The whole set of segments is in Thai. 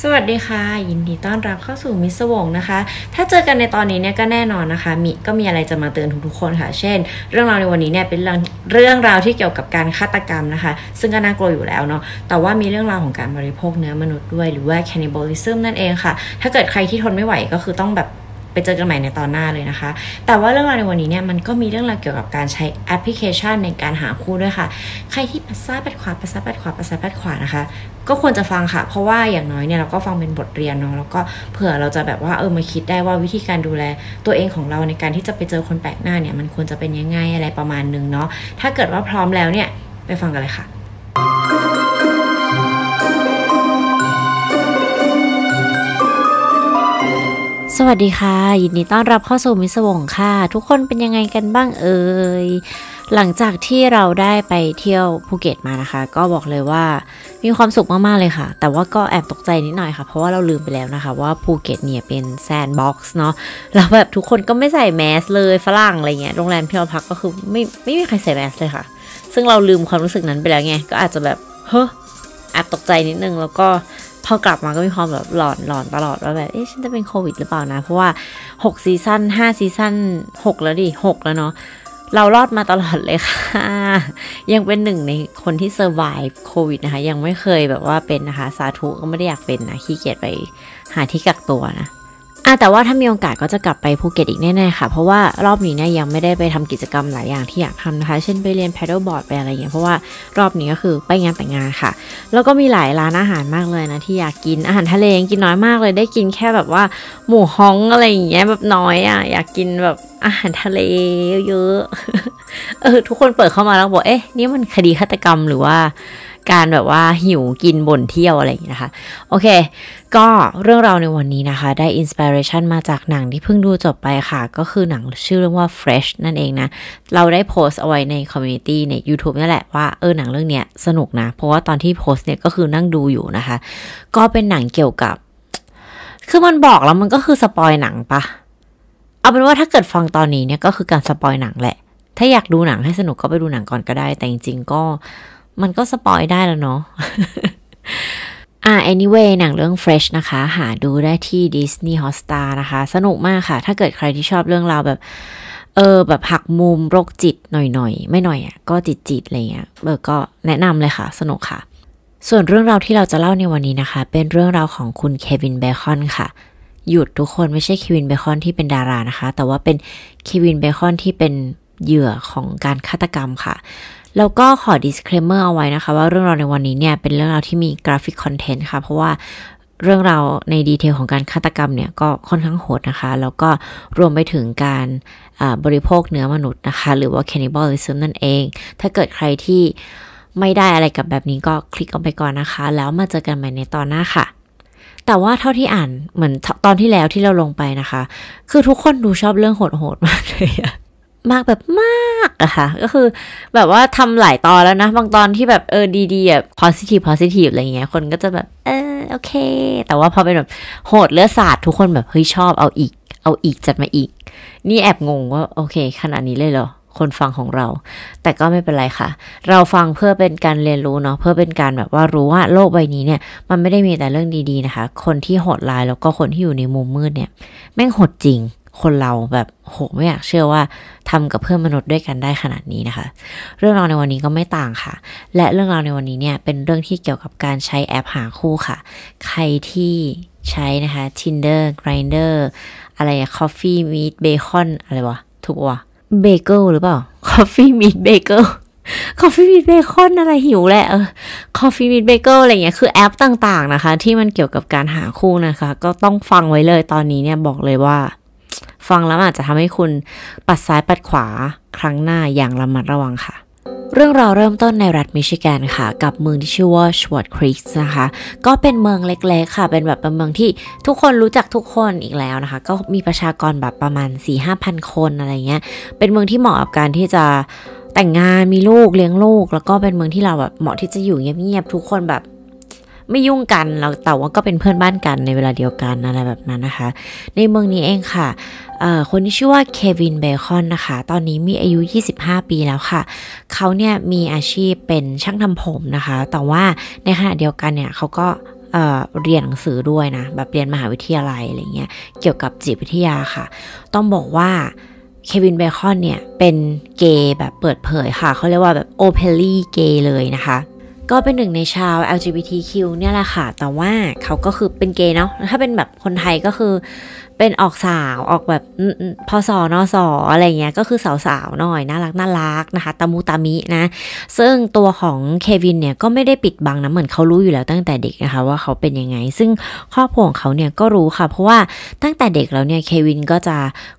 สวัสดีค่ะ ยินดีต้อนรับเข้าสู่มิสวงนะคะ ถ้าเจอกันในตอนนี้เนี่ยก็แน่นอนนะคะ มีก็มีอะไรจะมาเตือนทุกๆคนค่ะ เช่น เรื่องราวในวันนี้เนี่ยเป็นเรื่องเรื่องราวที่เกี่ยวกับการฆาตกรรมนะคะ ซึ่งก็น่ากลัวอยู่แล้วเนาะแต่ว่ามีเรื่องราวของการบริโภคเนื้อมนุษย์ด้วยหรือว่า cannibalism นั่นเองค่ะ ถ้าเกิดใครที่ทนไม่ไหวก็คือต้องแบบ ไปเจอกันใหม่ในตอนหน้าเลยนะคะ แต่ว่าเรื่องราวในวันนี้เนี่ยมันก็มีเรื่องราวเกี่ยวกับการใช้แอปพลิเคชันในการหาคู่ด้วยค่ะ ใครที่ปัสซ้ายปัดขวาปัสซ้ายปัดขวาปัสซ้ายปัดขวานะคะ ก็ควรจะฟังค่ะ เพราะว่าอย่างน้อยเนี่ยเราก็ฟังเป็นบทเรียนเนาะแล้วก็เผื่อเราจะแบบว่าเออมาคิดได้ว่าวิธีการดูแลตัวเองของเราในการที่จะไปเจอคนแปลกหน้าเนี่ยมันควรจะเป็นยังไงอะไรประมาณนึงเนาะถ้าเกิดว่าพร้อมแล้วเนี่ยไปฟังกันเลยค่ะ สวัสดีค่ะ ยินดีต้อนรับเข้าสู่มิสวงค่ะ ทุกคนเป็นยังไงกันบ้างเอ่ยหลังจากที่เราได้ไปเที่ยวภูเก็ตมานะคะ ก็บอกเลยว่ามีความสุขมาก ๆ เลยค่ะ แต่ว่าก็แอบตกใจนิดหน่อยค่ะ เพราะว่าเราลืมไปแล้วนะคะ ว่าภูเก็ตเนี่ยเป็นแซนด์บ็อกซ์เนาะแล้วแบบทุกคนก็ไม่ใส่แมสเลยฝรั่งอะไรเงี้ยโรงแรมที่เราพักก็คือไม่ไม่มีใครใส่แมสเลยค่ะ ซึ่งเราลืมความรู้สึกนั้นไปแล้วไงก็อาจจะแบบเฮ้อแอบตกใจนิดนึงแล้วก็ พอกลับมาก็มีความแบบหลอนหลอนตลอดว่าแบบเอ๊ะฉันจะเป็นโควิดหรือเปล่านะ เพราะว่า 6 ซีซั่น5 ซีซั่น6 แล้วดิ 6 แล้วเนาะเรารอดมาตลอดเลยค่ะ ยังเป็นหนึ่งในคนที่ survive โควิดนะคะ ยังไม่เคยแบบว่าเป็นนะคะ สาธุก็ไม่ได้อยากเป็นนะขี้เกียจไปหาที่กักตัวนะ อะแต่ว่าถ้ามีโอกาสก็จะกลับไปภูเก็ตอีกแน่ๆค่ะ เพราะว่ารอบนี้เนี่ยยังไม่ได้ไปทำกิจกรรมหลายอย่างที่อยากทำนะคะ เช่นไปเรียน paddle board ไปอะไรอย่างเงี้ยเพราะว่ารอบนี้ก็คือไปงานแต่งงานค่ะ แล้วก็มีหลายร้านอาหารมากเลยนะที่อยากกินอาหารทะเลยังกินน้อยมากเลยได้กินแค่แบบว่าหมูฮ้องอะไรอย่างเงี้ยแบบน้อยอะอยากกินแบบอาหารทะเลเยอะๆเออทุกคนเปิดเข้ามาแล้วบอกเอ๊ะนี่มันคดีฆาตกรรมหรือว่า การแบบว่าหิวกินบ่นเที่ยวอะไรอย่างนี้นะคะ โอเค ก็เรื่องราวในวันนี้นะคะ ได้ inspiration มาจากหนังที่เพิ่งดูจบไปค่ะ ก็คือหนังชื่อเรื่องว่า Fresh นั่นเองนะ เราได้โพสต์เอาไว้ใน community ใน YouTube นั่แหละว่า เออหนังเรื่องเนี้ยสนุกนะ เพราะว่าตอนที่โพสต์เนี่ยก็คือนั่งดูอยู่นะคะ ก็เป็นหนังเกี่ยวกับ คือมันบอกแล้วมันก็คือสปอยหนังปะเอาเป็นว่าถ้าเกิดฟังตอนนี้เนี่ยก็คือการสปอยหนังแหละ ถ้าอยากดูหนังให้สนุกก็ไปดูหนังก่อนก็ได้ แต่จริงๆก็ มันก็สปอยได้แล้วเนาะอ่า anyway หนังเรื่อง Fresh นะคะ หาดูได้ที่ Disney Hotstar นะคะ สนุกมากค่ะ ถ้าเกิดใครที่ชอบเรื่องราวแบบ เออ แบบหักมุมโรคจิตหน่อยๆ ไม่หน่อยอะ ก็จิตจิตอะไรเงี้ยเออก็แนะนำเลยค่ะ สนุกค่ะ ส่วนเรื่องราวที่เราจะเล่าในวันนี้นะคะ เป็นเรื่องราวของคุณเควินเบคอนค่ะ หยุดทุกคนไม่ใช่เควินเบคอนที่เป็นดารานะคะ แต่ว่าเป็นเควินเบคอนที่เป็นเหยื่อของการฆาตกรรมค่ะ แล้วก็ขอ disclaimer เอาไว้นะคะ ว่าเรื่องราวในวันนี้เนี่ยเป็นเรื่องราวที่มี graphic content ค่ะ เพราะว่าเรื่องราวใน detail ของการฆาตกรรมเนี่ยก็ค่อนข้างโหดนะคะ แล้วก็รวมไปถึงการบริโภคเนื้อมนุษย์นะคะ หรือว่า cannibalism นั่นเอง ถ้าเกิดใครที่ไม่ได้อะไรกับแบบนี้ก็คลิกออกไปก่อนนะคะ แล้วมาเจอกันใหม่ในตอนหน้าค่ะ แต่ว่าเท่าที่อ่านเหมือนตอนที่แล้วที่เราลงไปนะคะ คือทุกคนดูชอบเรื่องโหดๆมากเลยอะ มากแบบมากอะค่ะ ก็คือแบบว่าทำหลายตอนแล้วนะ บางตอนที่แบบเออดีๆอะ positive positive อะไรเงี้ย คนก็จะแบบ เออโอเค แต่ว่าพอเป็นแบบโหดเลือดสาดทุกคนแบบเฮ้ยชอบเอาอีก เอาอีกจัดมาอีก นี่แอบงงว่าโอเค ขนาดนี้เลยเหรอคนฟังของเรา แต่ก็ไม่เป็นไรค่ะ เราฟังเพื่อเป็นการเรียนรู้เนาะ เพื่อเป็นการแบบว่ารู้ว่าโลกใบนี้เนี่ย มันไม่ได้มีแต่เรื่องดีๆนะคะ คนที่โหดร้ายแล้วก็คนที่อยู่ในมุมมืดเนี่ย แม่งโหดจริง คนเราแบบโหไม่อยากเชื่อว่าทำกับเพื่อนมนุษย์ด้วยกันได้ขนาดนี้นะคะ เรื่องราวในวันนี้ก็ไม่ต่างค่ะ และเรื่องราวในวันนี้เนี่ยเป็นเรื่องที่เกี่ยวกับการใช้แอปหาคู่ค่ะ ใครที่ใช้นะคะ Tinder grinder อะไร Coffee Meet Bacon อะไรวะถูกวะเบเกิลหรือเปล่า Coffee Meet Bagel Coffee Meet Bacon อะไรหิวแหละเออ Coffee Meet Bagel อะไรเงี้ยคือแอปต่างๆนะคะ ที่มันเกี่ยวกับการหาคู่นะคะ ก็ต้องฟังไว้เลยตอนนี้เนี่ยบอกเลยว่า ฟังแล้วอาจจะทำให้คุณปัดซ้ายปัดขวาครั้งหน้าอย่างระมัดระวังค่ะเรื่องราวเริ่มต้นในรัฐมิชิแกนค่ะ กับเมืองที่ชื่อว่าชวอตครีกนะคะ ก็เป็นเมืองเล็กๆค่ะ เป็นแบบเป็นเมืองที่ทุกคนรู้จักทุกคนอีกแล้วนะคะ ก็มีประชากรแบบประมาณ 4 5พันคนอะไรเงี้ย เป็นเมืองที่เหมาะกับการที่จะแต่งงานมีลูกเลี้ยงลูก แล้วก็เป็นเมืองที่เราแบบเหมาะที่จะอยู่เงียบๆทุกคนแบบ ไม่ยุ่งกันแล้วแต่ว่าก็เป็นเพื่อนบ้านกันในเวลาเดียวกันอะไรแบบนั้นนะคะ ในเมืองนี้เองค่ะคนที่ชื่อว่าเควินเบคอนนะคะ ตอนนี้มีอายุ 25 ปีแล้วค่ะ เขาเนี่ยมีอาชีพเป็นช่างทำผมนะคะ แต่ว่าในขณะเดียวกันเนี่ยเขาก็เรียนหนังสือด้วยนะ แบบเรียนมหาวิทยาลัยอะไรเงี้ย เกี่ยวกับจิตวิทยาค่ะ ต้องบอกว่าเควินเบคอนเนี่ย เป็นเกย์แบบเปิดเผยค่ะ เขาเรียกว่าแบบโอเพลลี่เกย์เลยนะคะ ก็เป็นหนึ่งในชาว LGBTQ เนี่ยแหละค่ะ แต่ว่าเขาก็คือเป็นเกย์เนาะ ถ้าเป็นแบบคนไทยก็คือเป็นออกสาวออกแบบพอสอนอสออะไรเงี้ยก็คือสาวๆหน่อยน่ารักน่ารักนะคะตามูตามินะ ซึ่งตัวของเควินเนี่ยก็ไม่ได้ปิดบังนะเหมือนเขารู้อยู่แล้วตั้งแต่เด็กนะคะว่าเขาเป็นยังไง ซึ่งครอบครัวของเขาเนี่ยก็รู้ค่ะ เพราะว่าตั้งแต่เด็กแล้วเนี่ยเควินก็จะ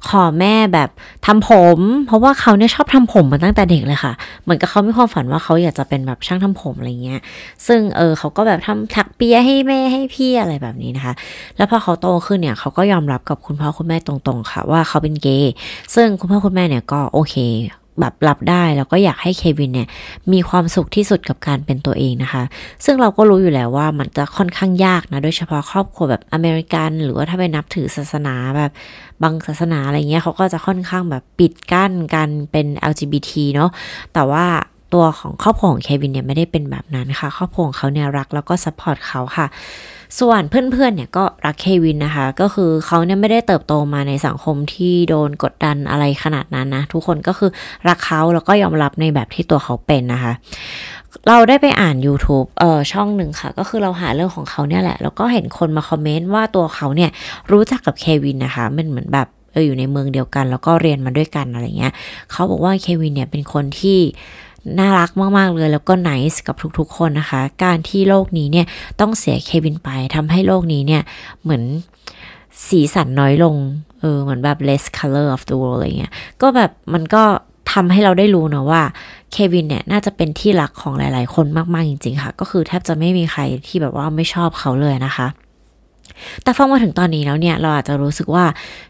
ขอแม่แบบทำผม เพราะว่าเขาเนี่ยชอบทำผมมาตั้งแต่เด็กเลยค่ะเหมือนกับเขามีความฝันว่าเขาอยากจะเป็นแบบช่างทำผมอะไรเงี้ยซึ่งเออเขาก็แบบทำถักเปียให้แม่ให้พี่อะไรแบบนี้นะคะ แล้วพอเขาโตขึ้นเนี่ยเขาก็ยอมรับกับคุณพ่อคุณแม่ตรงๆค่ะ ว่าเขาเป็นเกย์ซึ่งคุณพ่อคุณแม่เนี่ยก็โอเคแบบรับได้แล้วก็อยากให้เควินเนี่ยมีความสุขที่สุดกับการเป็นตัวเองนะคะ ซึ่งเราก็รู้อยู่แล้วว่ามันจะค่อนข้างยากนะ โดยเฉพาะครอบครัวแบบอเมริกัน หรือว่าถ้าไปนับถือศาสนาแบบบางศาสนาอะไรเงี้ยเขาก็จะค่อนข้างแบบปิดกั้นการเป็น LGBT เนาะแต่ว่า ตัวของครอบครัวของเควินเนี่ยไม่ได้เป็นแบบนั้นค่ะ ครอบครัวของเขาเนี่ยรักแล้วก็ support เขาค่ะ ส่วนเพื่อนๆเนี่ยก็รักเควินนะคะ ก็คือเขาเนี่ยไม่ได้เติบโตมาในสังคมที่โดนกดดันอะไรขนาดนั้นนะ ทุกคนก็คือรักเขาแล้วก็ยอมรับในแบบที่ตัวเขาเป็นนะคะเราได้ไปอ่าน YouTube เอ่อช่องหนึ่งค่ะ ก็คือเราหาเรื่องของเขาเนี่ยแหละ แล้วก็เห็นคนมาคอมเมนต์ว่าตัวเขาเนี่ยรู้จักกับเควินนะคะ มันเหมือนแบบเอออยู่ในเมืองเดียวกัน แล้วก็เรียนมาด้วยกันอะไรเงี้ย เขาบอกว่าเควินเนี่ยเป็นคนที่ น่ารักมาก ๆ เลยแล้วก็ nice กับทุกๆ คนนะคะ การที่โลกนี้เนี่ยต้องเสียเควินไปทำให้โลกนี้เนี่ยเหมือนสีสันน้อยลง เออเหมือนแบบ less color of the world อะไรเงี้ย ก็แบบมันก็ทำให้เราได้รู้นะว่าเควินเนี่ยน่าจะเป็นที่รักของหลาย ๆ คนมาก ๆ จริง ๆ ค่ะ ก็คือแทบจะไม่มีใครที่แบบว่าไม่ชอบเขาเลยนะคะแต่ฟังมาถึงตอนนี้แล้วเนี่ย เราอาจจะรู้สึกว่า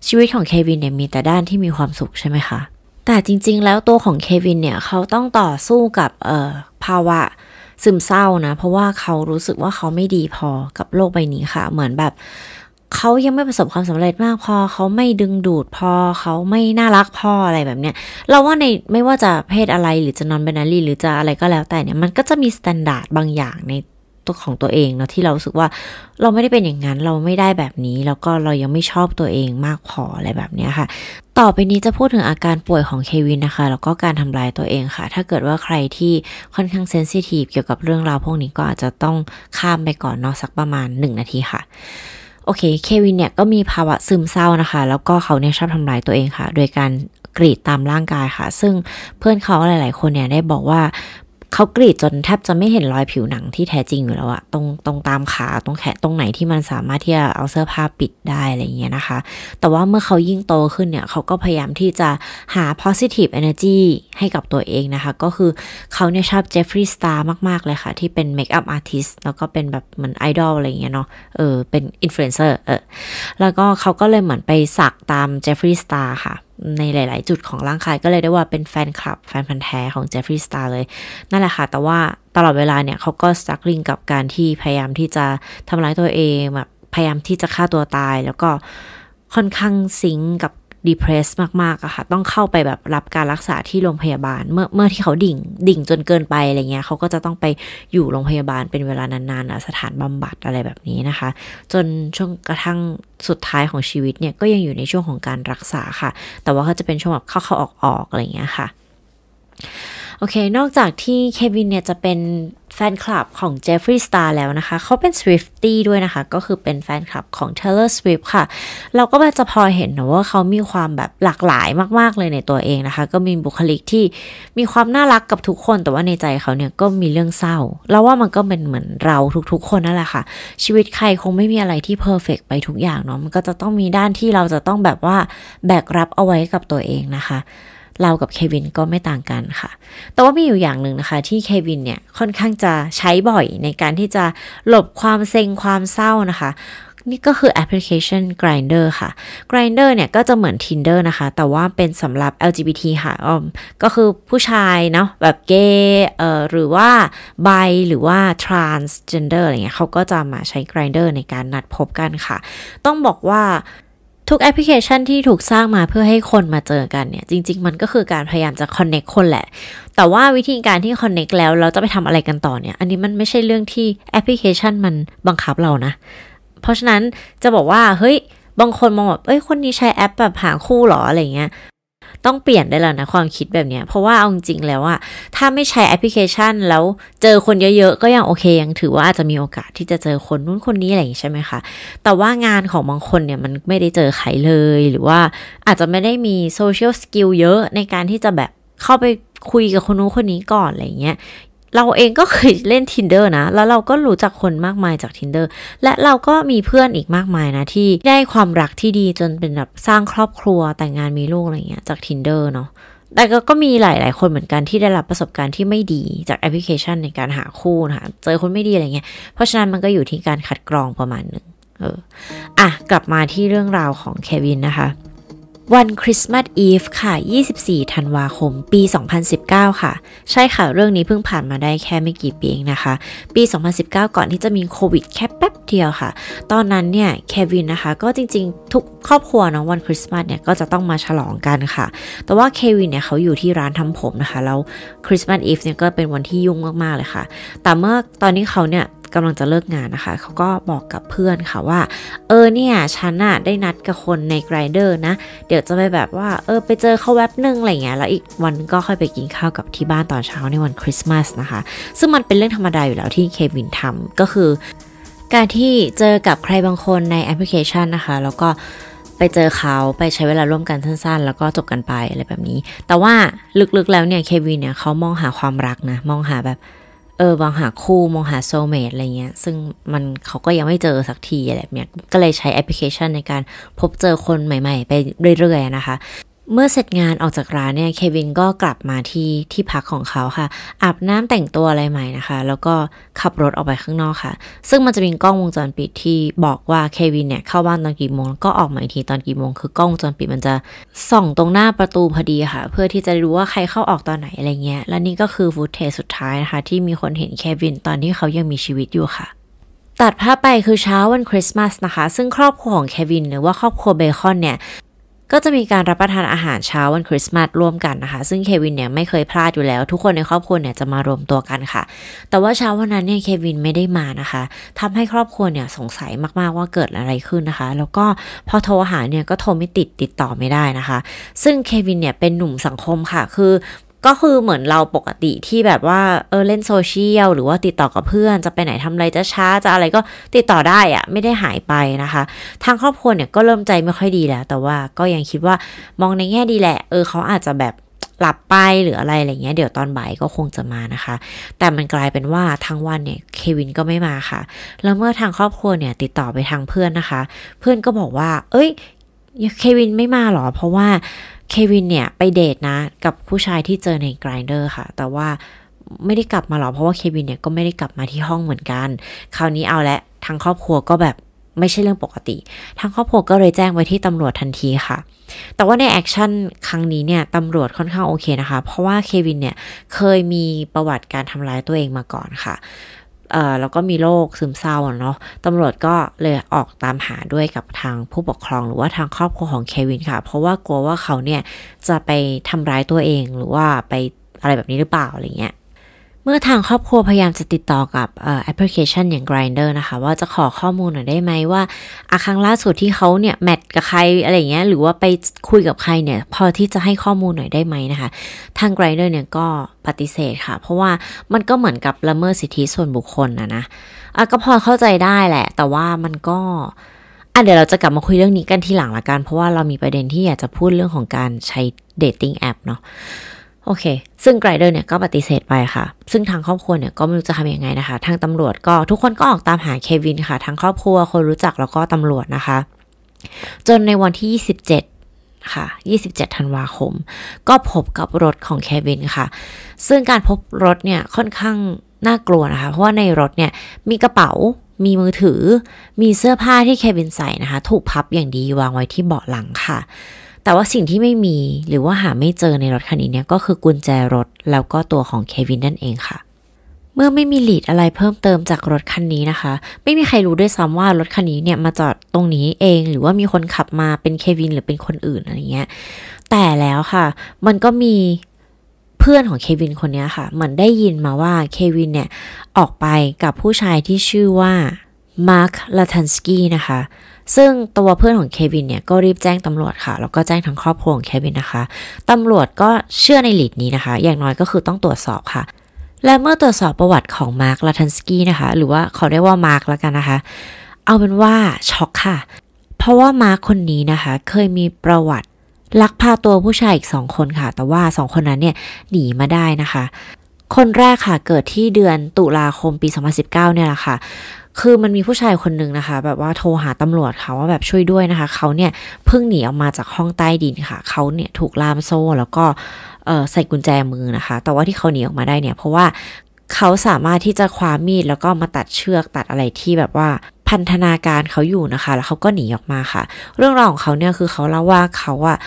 ชีวิตของเควินเนี่ยมีแต่ด้านที่มีความสุขใช่ไหมคะ แต่จริงๆ แล้วตัวของเควินเนี่ยเขาต้องต่อสู้กับภาวะซึมเศร้านะ เพราะว่าเขารู้สึกว่าเขาไม่ดีพอกับโลกใบนี้ค่ะ เหมือนแบบเขายังไม่ประสบความสำเร็จมากพอเขาไม่ดึงดูดพอเขาไม่น่ารักพออะไรแบบเนี้ยเราว่าในไม่ว่าจะเพศอะไรหรือจะนอนเบนารีหรือจะอะไรก็แล้วแต่เนี่ยมันก็จะมีมาตรฐานบางอย่างใน ตัวของตัวเองเนาะที่เราสึกว่าเราไม่ได้เป็นอย่างนั้นเราไม่ได้แบบนี้ แล้วก็เรายังไม่ชอบตัวเองมากพออะไรแบบนี้ค่ะ ต่อไปนี้จะพูดถึงอาการป่วยของเควินนะคะ แล้วก็การทำลายตัวเองค่ะ ถ้าเกิดว่าใครที่ค่อนข้าง sensitive เกี่ยวกับเรื่องราวพวกนี้ก็อาจจะต้องข้ามไปก่อนเนาะสักประมาณ 1 นาทีค่ะโอเค เควินเนี่ยก็มีภาวะซึมเศร้านะคะ แล้วก็เขาเนี่ยชอบทำลายตัวเองค่ะ โดยการกรีดตามร่างกายค่ะ ซึ่งเพื่อนเขาหลาย ๆ คนเนี่ยได้บอกว่า เขากรีดจนแทบจะไม่เห็นรอยผิวหนังที่แท้จริงอยู่แล้วอะตรงตรงตามขาตรงแขนตรงไหนที่มันสามารถที่จะเอาเสื้อผ้าปิดได้อะไรเงี้ยนะคะ แต่ว่าเมื่อเขายิ่งโตขึ้นเนี่ยเขาก็พยายามที่จะหา positive energy ให้กับตัวเองนะคะ ก็คือเขาเนี่ยชอบเจฟฟรีย์สตาร์มาก ๆ เลยค่ะ ที่เป็น makeup artist แล้วก็เป็นแบบเหมือนไอดอลอะไรเงี้ยเนาะเออเป็นอินฟลูเอนเซอร์เออแล้วก็เขาก็เลยเหมือนไปสักตามเจฟฟรีย์สตาร์ค่ะ ในหลาย ๆ จุดของร่างกายก็เลยได้ว่าเป็นแฟนคลับ แฟนพันธุ์แท้ของเจฟฟรีย์สตาร์เลย นั่นแหละค่ะ แต่ว่าตลอดเวลาเนี่ยเขาก็ struggling กับการที่พยายามที่จะทำร้ายตัวเองแบบพยายามที่จะฆ่าตัวตาย แล้วก็ค่อนข้างซิงกับดีเพรสมากๆอะค่ะ ต้องเข้าไปแบบรับการรักษาที่โรงพยาบาล เมื่อเมื่อที่เขาดิ่ง ดิ่งจนเกินไปอะไรเงี้ยเขาก็จะต้องไปอยู่โรงพยาบาลเป็นเวลานานๆสถานบำบัดอะไรแบบนี้นะคะ จนช่วงกระทั่ง สุดท้ายของชีวิตเนี่ยก็ยังอยู่ในช่วงของการรักษาค่ะ แต่ว่าเขาจะเป็นช่วงแบบเข้าๆออกๆอะไรเงี้ยค่ะ อเค นอกจากที่เควินเนี่ยจะเป็นแฟนคลับของเจฟฟรีย์สตาร์แล้วนะคะ เขาเป็น Swiftie ด้วยนะคะ ก็คือเป็นแฟนคลับของ Taylor Swift ค่ะ เราก็จะพอเห็นนะว่าเขามีความแบบหลากหลายมาก ๆ เลยในตัวเองนะคะ ก็มีบุคลิกที่มีความน่ารักกับทุกคน แต่ว่าในใจเขาเนี่ยก็มีเรื่องเศร้า เราว่ามันก็เป็นเหมือนเราทุกๆ คนนั่นแหละค่ะ ชีวิตใครคงไม่มีอะไรที่ perfect ไปทุกอย่างเนาะ มันก็จะต้องมีด้านที่เราจะต้องแบบว่าแบกรับเอาไว้กับตัวเองนะคะ เรากับเควินก็ไม่ต่างกันค่ะ แต่ว่ามีอยู่อย่างหนึ่งนะคะ ที่เควินเนี่ยค่อนข้างจะใช้บ่อยในการที่จะหลบความเซ็งความเศร้านะคะนี่ก็คือแอปพลิเคชัน Grinder ค่ะ Grinder เนี่ยก็จะเหมือน Tinder นะคะ แต่ว่าเป็นสำหรับ LGBT ค่ะอมก็คือผู้ชายเนาะแบบเกย์เอ่อหรือว่าไบหรือว่า transgender อะไรเงี้ยเขาก็จะมาใช้ Grinder ในการนัดพบกันค่ะ ต้องบอกว่า ทุกแอปพลิเคชันที่ถูกสร้างมาเพื่อให้คนมาเจอกันเนี่ย จริง ๆ มันก็คือการพยายามจะ connect คนแหละ แต่ว่าวิธีการที่ connect แล้วเราจะไปทำอะไรกันต่อเนี่ย อันนี้มันไม่ใช่เรื่องที่แอปพลิเคชันมันบังคับเรานะ เพราะฉะนั้นจะบอกว่าเฮ้ยบางคนมองแบบเอ้ยคนนี้ใช้แอปแบบหาคู่หรออะไรเงี้ย ต้องเปลี่ยนได้แล้วนะความคิดแบบเนี้ยเพราะว่าเอาจริงๆแล้วอะถ้าไม่ใช้แอปพลิเคชันแล้วเจอคนเยอะๆ ก็ยังโอเคยังถือว่าอาจจะมีโอกาสที่จะเจอคนนู้นคนนี้อะไรอย่างนี้ใช่ไหมคะแต่ว่างานของบางคนเนี่ยมันไม่ได้เจอใครเลยหรือว่าอาจจะไม่ได้มี social skill เยอะในการที่จะแบบเข้าไปคุยกับคนนู้นคนนี้ก่อนอะไรเงี้ย เราเองก็เคยเล่น tinder นะ แล้วเราก็รู้จักคนมากมายจาก tinder และเราก็มีเพื่อนอีกมากมายนะที่ได้ความรักที่ดีจนเป็นแบบสร้างครอบครัวแต่งงานมีลูกอะไรเงี้ยจาก tinder เนาะแต่ก็ก็มีหลาย ๆ คนเหมือนกันที่ได้รับประสบการณ์ที่ไม่ดีจากแอปพลิเคชันในการหาคู่นะคะเจอคนไม่ดีอะไรเงี้ย เพราะฉะนั้นมันก็อยู่ที่การคัดกรองประมาณหนึ่งเออ อะ กลับมาที่เรื่องราวของเควินนะคะ วัน Christmas Eve ค่ะ 24 ธันวาคม ปี 2019 ค่ะ ใช่ค่ะ เรื่องนี้เพิ่งผ่านมาได้แค่ไม่กี่ปีเองนะคะ ปี 2019 ก่อนที่จะมีโควิดแค่แป๊บเดียวค่ะ ตอนนั้นเนี่ย เควินนะคะ ก็จริงๆ ทุกครอบครัวเนาะวันคริสต์มาสเนี่ย ก็จะต้องมาฉลองกันค่ะ แต่ว่าเควินเนี่ยเขาอยู่ที่ร้านทำผมนะคะ แล้วChristmas Eve เนี่ยก็เป็นวันที่ยุ่งมากๆเลยค่ะ แต่เมื่อตอนนี้เขาเนี่ย กำลังจะเลิกงานนะคะ เขาก็บอกกับเพื่อนค่ะว่า เออเนี่ยฉันอะได้นัดกับคนใน Grindr นะ เดี๋ยวจะไปแบบว่า เออไปเจอเขาแวบนึงอะไรเงี้ย แล้วอีกวันก็ค่อยไปกินข้าวกับที่บ้านตอนเช้าในวันคริสต์มาสนะคะ ซึ่งมันเป็นเรื่องธรรมดาอยู่แล้วที่เควินทำก็คือ การที่เจอกับใครบางคนในแอปพลิเคชันนะคะ แล้วก็ไปเจอเขาไปใช้เวลาร่วมกันสั้นๆ แล้วก็จบกันไปอะไรแบบนี้ แต่ว่าลึกๆแล้วเนี่ยเควินเนี่ยเขามองหาความรักนะ มองหาแบบ เออมองหาคู่มองหา soulmate อะไรเงี้ย ซึ่งมันเขาก็ยังไม่เจอสักทีอะไรแบบเนี้ยก็เลยใช้แอปพลิเคชันในการพบเจอคนใหม่ ๆ ไปเรื่อยๆนะคะ เมื่อเสร็จงานออกจากร้านเนี่ยเควินก็กลับมาที่ที่พักของเขาค่ะ อาบน้ำแต่งตัวอะไรใหม่นะคะ แล้วก็ขับรถออกไปข้างนอกค่ะ ซึ่งมันจะมีกล้องวงจรปิดที่บอกว่าเควินเนี่ยเข้าบ้านตอนกี่โมงก็ออกมาอีกทีตอนกี่โมง คือกล้องวงจรปิดมันจะส่องตรงหน้าประตูพอดีค่ะ เพื่อที่จะรู้ว่าใครเข้าออกตอนไหนอะไรเงี้ย และนี่ก็คือ footage สุดท้ายนะคะ ที่มีคนเห็นเควินตอนที่เขายังมีชีวิตอยู่ค่ะตัดภาพไปคือเช้าวันคริสต์มาสนะคะ ซึ่งครอบครัวของเควินหรือว่าครอบครัวเบคอนเนี่ย ก็จะมีการรับประทานอาหารเช้าวันคริสต์มาสร่วมกันนะคะ ซึ่งเควินเนี่ยไม่เคยพลาดอยู่แล้ว ทุกคนในครอบครัวเนี่ยจะมารวมตัวกันค่ะ แต่ว่าเช้าวันนั้นเนี่ยเควินไม่ได้มานะคะทำให้ครอบครัวเนี่ยสงสัยมากๆว่าเกิดอะไรขึ้นนะคะ แล้วก็พอโทรหาเนี่ยก็โทรไม่ติดติดต่อไม่ได้นะคะ ซึ่งเควินเนี่ยเป็นหนุ่มสังคมค่ะ คือ ก็คือเหมือนเราปกติที่แบบว่าเออเล่นโซเชียลหรือว่าติดต่อกับเพื่อนจะไปไหนทำอะไรจะช้าจะอะไรก็ติดต่อได้อะไม่ได้หายไปนะคะ ทางครอบครัวเนี่ยก็เริ่มใจไม่ค่อยดีแล้ว แต่ว่าก็ยังคิดว่ามองในแง่ดีแหละ เออเขาอาจจะแบบหลับไปหรืออะไรอะไรเงี้ยเดี๋ยวตอนบ่ายก็คงจะมานะคะ แต่มันกลายเป็นว่าทั้งวันเนี่ยเควินก็ไม่มาค่ะ แล้วเมื่อทางครอบครัวเนี่ยติดต่อไปทางเพื่อนนะคะ เพื่อนก็บอกว่า เอ้ยเควินไม่มาหรอ เพราะว่า เควินเนี่ยไปเดทนะ กับผู้ชายที่เจอใน Grindr ค่ะ แต่ว่าไม่ได้กลับมาหรอกเพราะว่าเควินเนี่ยก็ไม่ได้กลับมาที่ห้องเหมือนกัน คราวนี้เอาละทางครอบครัวก็แบบไม่ใช่เรื่องปกติ ทางครอบครัวก็เลยแจ้งไปที่ตำรวจทันทีค่ะ แต่ว่าในแอคชั่นครั้งนี้เนี่ยตำรวจค่อนข้างโอเคนะคะ เพราะว่าเควินเนี่ยเคยมีประวัติการทำร้ายตัวเองมาก่อนค่ะ เอ่อแล้วก็มีโรคซึมเศร้าเนาะตำรวจก็เลยออกตามหาด้วยกับทางผู้ปกครองหรือว่าทางครอบครัวของเควินค่ะ เพราะว่ากลัวว่าเขาเนี่ยจะไปทำร้ายตัวเองหรือว่าไปอะไรแบบนี้หรือเปล่าอะไรเงี้ย เมื่อทางครอบครัวพยายามจะติดต่อกับแอปพลิเคชันอย่าง Grinder นะคะ ว่าจะขอข้อมูลหน่อยได้ไหมว่าอาครั้งล่าสุดที่เขาเนี่ย match กับใครอะไรเงี้ยหรือว่าไปคุยกับใครเนี่ย พอที่จะให้ข้อมูลหน่อยได้ไหมนะคะ ทาง Grindr เนี่ยก็ปฏิเสธค่ะ เพราะว่ามันก็เหมือนกับละเมิดสิทธิส่วนบุคคลนะนะอะก็พอเข้าใจได้แหละ แต่ว่ามันก็อะเดี๋ยวเราจะกลับมาคุยเรื่องนี้กันทีหลังละกัน เพราะว่าเรามีประเด็นที่อยากจะพูดเรื่องของการใช้ dating app เนาะ โอเค ซึ่ง Grindr เนี่ยก็ปฏิเสธไปค่ะ ซึ่งทางครอบครัวเนี่ยก็ไม่รู้จะทำยังไงนะคะ ทางตำรวจก็ทุกคนก็ออกตามหาเควินค่ะ ทั้งครอบครัวคนรู้จักแล้วก็ตำรวจนะคะ จนในวันที่ 27 ค่ะ 27 ธันวาคม ก็พบกับรถของเควินค่ะ ซึ่งการพบรถเนี่ยค่อนข้างน่ากลัวนะคะ เพราะว่าในรถเนี่ยมีกระเป๋า มีมือถือ มีเสื้อผ้าที่เควินใส่นะคะ ถูกพับอย่างดีวางไว้ที่เบาะหลังค่ะ แต่ว่าสิ่งที่ไม่มีหรือว่าหาไม่เจอในรถคันนี้เนี่ยก็คือกุญแจรถแล้วก็ตัวของเควินนั่นเองค่ะ เมื่อไม่มีลีดอะไรเพิ่มเติมจากรถคันนี้นะคะ ไม่มีใครรู้ด้วยซ้ำว่ารถคันนี้เนี่ยมาจอดตรงนี้เอง หรือว่ามีคนขับมาเป็นเควินหรือเป็นคนอื่นอะไรเงี้ย แต่แล้วค่ะ มันก็มีเพื่อนของเควินคนนี้ค่ะ เหมือนได้ยินมาว่าเควินเนี่ยออกไปกับผู้ชายที่ชื่อว่ามาร์คลาทันสกี้นะคะ ซึ่งตัวเพื่อนของเควินเนี่ยก็รีบแจ้งตำรวจค่ะแล้วก็แจ้งทั้งครอบครัวของเควินนะคะตำรวจก็เชื่อใน lead นี้นะคะ อย่างน้อยก็คือต้องตรวจสอบค่ะ และเมื่อตรวจสอบประวัติของมาร์คลาทันสกี้นะคะ หรือว่าเขาเรียกว่ามาร์คแล้วกันนะคะ เอาเป็นว่าช็อกค่ะ เพราะว่ามาร์คคนนี้นะคะ เคยมีประวัติลักพาตัวผู้ชายอีกสองคนค่ะ แต่ว่าสองคนนั้นเนี่ยหนีมาได้นะคะ คนแรกค่ะเกิดที่เดือนตุลาคมปี 2019 เนี่ยแหละค่ะคือมันมีผู้ชายคนหนึ่งนะคะ แบบว่าโทรหาตำรวจค่ะว่าแบบช่วยด้วยนะคะ เขาเนี่ยเพิ่งหนีออกมาจากห้องใต้ดินค่ะ เขาเนี่ยถูกล่ามโซ่แล้วก็ใส่กุญแจมือนะคะ แต่ว่าที่เขาหนีออกมาได้เนี่ย เพราะว่าเขาสามารถที่จะคว้ามีดแล้วก็มาตัดเชือกตัดอะไรที่แบบว่า พันธนาการเขาอยู่นะคะ แล้วเขาก็หนีออกมาค่ะ เรื่องราวของเขาเนี่ยคือเขาเล่าว่าเขาอะ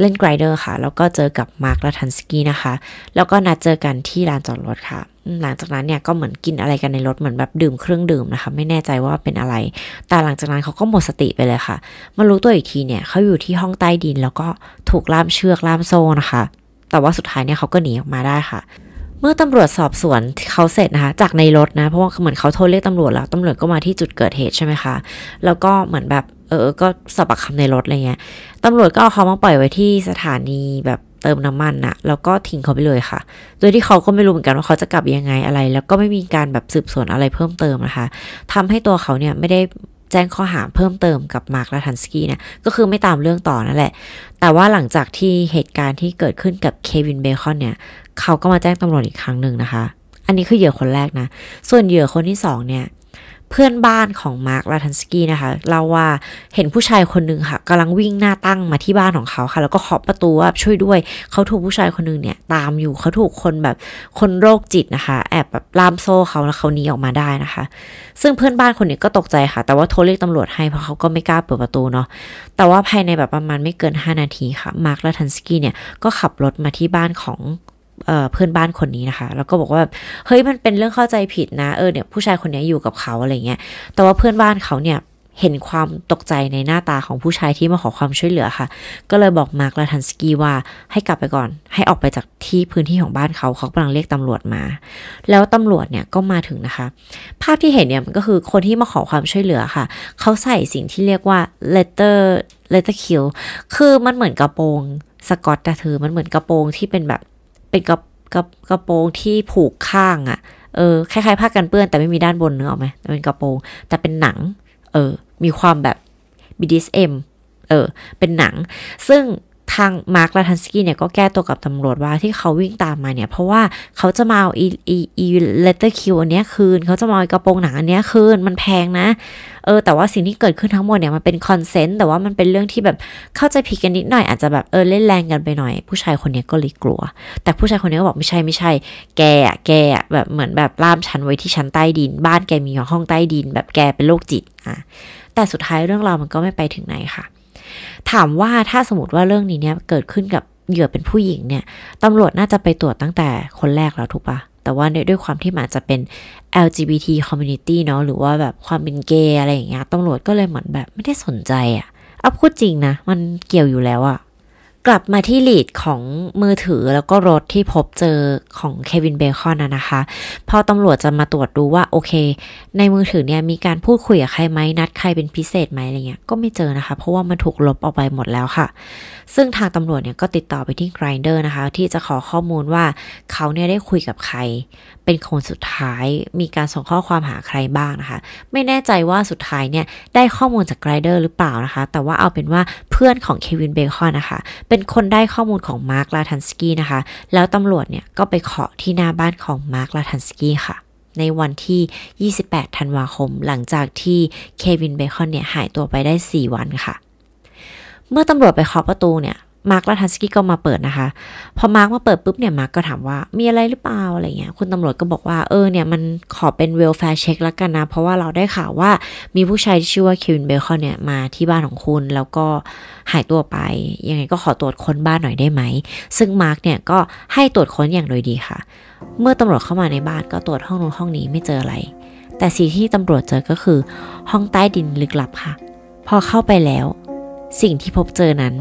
เล่นไกรเดอร์ค่ะ แล้วก็เจอกับมาร์คและทันสกี้นะคะ แล้วก็นัดเจอกันที่ลานจอดรถค่ะ หลังจากนั้นเนี่ยก็เหมือนกินอะไรกันในรถเหมือนแบบดื่มเครื่องดื่มนะคะ ไม่แน่ใจว่าเป็นอะไร แต่หลังจากนั้นเขาก็หมดสติไปเลยค่ะ มารู้ตัวอีกทีเนี่ยเขาอยู่ที่ห้องใต้ดิน แล้วก็ถูกล่ามเชือกล่ามโซ่นะคะ แต่ว่าสุดท้ายเนี่ยเขาก็หนีออกมาได้ค่ะ เมื่อตำรวจสอบสวนเขาเสร็จนะคะ จากในรถนะ เพราะว่าเหมือนเขาโทรเรียกตำรวจแล้วตำรวจก็มาที่จุดเกิดเหตุใช่ไหมคะ แล้วก็เหมือนแบบเออ ก็สอบปากคำในรถอะไรเงี้ยตำรวจก็เอาเขามาปล่อยไว้ที่สถานีแบบเติมน้ำมันนะแล้วก็ทิ้งเขาไปเลยค่ะ โดยที่เขาก็ไม่รู้เหมือนกันว่าเขาจะกลับยังไงอะไร แล้วก็ไม่มีการแบบสืบสวนอะไรเพิ่มเติมนะคะทำให้ตัวเขาเนี่ยไม่ได้ แจ้งข้อหาเพิ่มเติมกับมาร์คลาทันสกี้เนี่ยก็คือไม่ตามเรื่องต่อนั่นแหละ แต่ว่าหลังจากที่เหตุการณ์ที่เกิดขึ้นกับเควินเบคอนเนี่ย เขาก็มาแจ้งตำรวจอีกครั้งหนึ่งนะคะ อันนี้คือเหยื่อคนแรกนะ ส่วนเหยื่อคนที่สองเนี่ย เพื่อนบ้านของมาร์คลาทันสกี้นะคะเล่าว่าเห็นผู้ชายคนหนึ่งค่ะกำลังวิ่งหน้าตั้งมาที่บ้านของเขาค่ะ แล้วก็เคาะประตูว่าช่วยด้วยเขาถูกผู้ชายคนหนึ่งเนี่ยตามอยู่เขาถูกคนแบบคนโรคจิตนะคะ แอบแบบล่ามโซ่เขาแล้วเขาหนีออกมาได้นะคะ ซึ่งเพื่อนบ้านคนนี้ก็ตกใจค่ะ แต่ว่าโทรเรียกตำรวจให้เพราะเขาก็ไม่กล้าเปิดประตูเนาะแต่ว่าภายในแบบประมาณไม่เกิน 5 นาทีค่ะมาร์คลาทันสกี้เนี่ยก็ขับรถมาที่บ้านของ เพื่อนบ้านคนนี้นะคะ แล้วก็บอกว่าเฮ้ยมันเป็นเรื่องเข้าใจผิดนะเออเนี่ยผู้ชายคนนี้อยู่กับเขาอะไรเงี้ยแต่ว่าเพื่อนบ้านเขาเนี่ยเห็นความตกใจในหน้าตาของผู้ชายที่มาขอความช่วยเหลือค่ะ ก็เลยบอกมาร์คลาทันสกี้ว่าให้กลับไปก่อน ให้ออกไปจากที่พื้นที่ของบ้านเขาเขากำลังเรียกตำรวจมา แล้วตำรวจเนี่ยก็มาถึงนะคะ ภาพที่เห็นเนี่ยมันก็คือคนที่มาขอความช่วยเหลือค่ะ เขาใส่สิ่งที่เรียกว่า letter letter kill คือมันเหมือนกระโปรงสกอตแต่เธอมันเหมือนกระโปรงที่เป็นแบบ เป็นกระกระกระโปรงที่ผูกข้างอะ่ะ เออคล้ายๆผ้ากันเปื้อนแต่ไม่มีด้านบนเนื้อออกไหมเป็นกระโปรง แต่เป็นหนัง เออ มีความแบบ BDSM เออ เป็นหนัง ซึ่ง ทางมาร์คลาทันสกี้เนี่ยก็แก้ตัวกับตำรวจว่าที่เขาวิ่งตามมาเนี่ย เพราะว่าเขาจะมาเอาอีอีอี leather kilt อันนี้คืน เขาจะมาเอากระโปรงหนังอันนี้คืน มันแพงนะ เออ แต่ว่าสิ่งที่เกิดขึ้นทั้งหมดเนี่ยมันเป็น consent แต่ว่ามันเป็นเรื่องที่แบบเข้าใจผิดกันนิดหน่อยอาจจะแบบเออเล่นแรงกันไปหน่อย ผู้ชายคนนี้ก็เลยกลัว แต่ผู้ชายคนนี้ก็บอกไม่ใช่ไม่ใช่ แกอะแกอะแบบเหมือนแบบล่ามฉันไว้ที่ชั้นใต้ดิน บ้านแกมีห้องใต้ดิน แบบแกเป็นโรคจิตอะแต่สุดท้ายเรื่องราวมันก็ไม่ไปถึงไหนค่ะ ถามว่าถ้าสมมติว่าเรื่องนี้เนี่ยเกิดขึ้นกับเหยื่อเป็นผู้หญิงเนี่ยตำรวจน่าจะไปตรวจตั้งแต่คนแรกแล้วถูกปะแต่ว่าด้วยความที่มันจะเป็น LGBT community เนาะหรือว่าแบบความเป็นเกย์อะไรอย่างเงี้ยตำรวจก็เลยเหมือนแบบไม่ได้สนใจอะ่ะเอาพูดจริงนะ มันเกี่ยวอยู่แล้วอะ่ะ กลับมาที่ลีดของมือถือแล้วก็รถที่พบเจอของเควินเบคอนนะคะ พอตำรวจจะมาตรวจดูว่าโอเค ในมือถือเนี่ยมีการพูดคุยกับใครไหมนัดใครเป็นพิเศษไหมอะไรเงี้ยก็ไม่เจอนะคะ เพราะว่ามันถูกลบออกไปหมดแล้วค่ะ ซึ่งทางตำรวจเนี่ยก็ติดต่อไปที่ Grinder นะคะ ที่จะขอข้อมูลว่าเขาเนี่ยได้คุยกับใคร เป็นคนสุดท้ายมีการส่งข้อความหาใครบ้างนะคะ ไม่แน่ใจว่าสุดท้ายเนี่ยได้ข้อมูลจาก Grinder หรือเปล่านะคะ แต่ว่าเอาเป็นว่า พื่อนของเควินเบคอนนะคะ เป็นคนได้ข้อมูลของมาร์คลาทันสกี้นะคะ แล้วตำรวจเนี่ยก็ไปเคาะที่หน้าบ้านของมาร์คลาทันสกี้ค่ะ ในวันที่ 28 ธันวาคม หลังจากที่เควินเบคอนเนี่ยหายตัวไปได้ 4 วันค่ะ เมื่อตำรวจไปเคาะประตูเนี่ย มาร์คลาทันสกี้ก็มาเปิดนะคะ พอมาร์คมาเปิดปุ๊บเนี่ยมาร์คก็ถามว่ามีอะไรหรือเปล่าอะไรเงี้ยคุณตำรวจก็บอกว่าเออเนี่ยมันขอเป็น welfare check แล้วกันนะ เพราะว่าเราได้ข่าวว่ามีผู้ชายที่ชื่อว่าเควินเบคอนเนี่ยมาที่บ้านของคุณแล้วก็หายตัวไป ยังไงก็ขอตรวจค้นบ้านหน่อยได้ไหม ซึ่งมาร์คเนี่ยก็ให้ตรวจค้นอย่างโดยดีค่ะ เมื่อตำรวจเข้ามาในบ้านก็ตรวจห้องนู้นห้องนี้ไม่เจออะไร แต่สิ่งที่ตำรวจเจอก็คือ ห้องใต้ดินลึกลับค่ะ พอเข้าไปแล้ว สิ่งที่พบเจอนั้น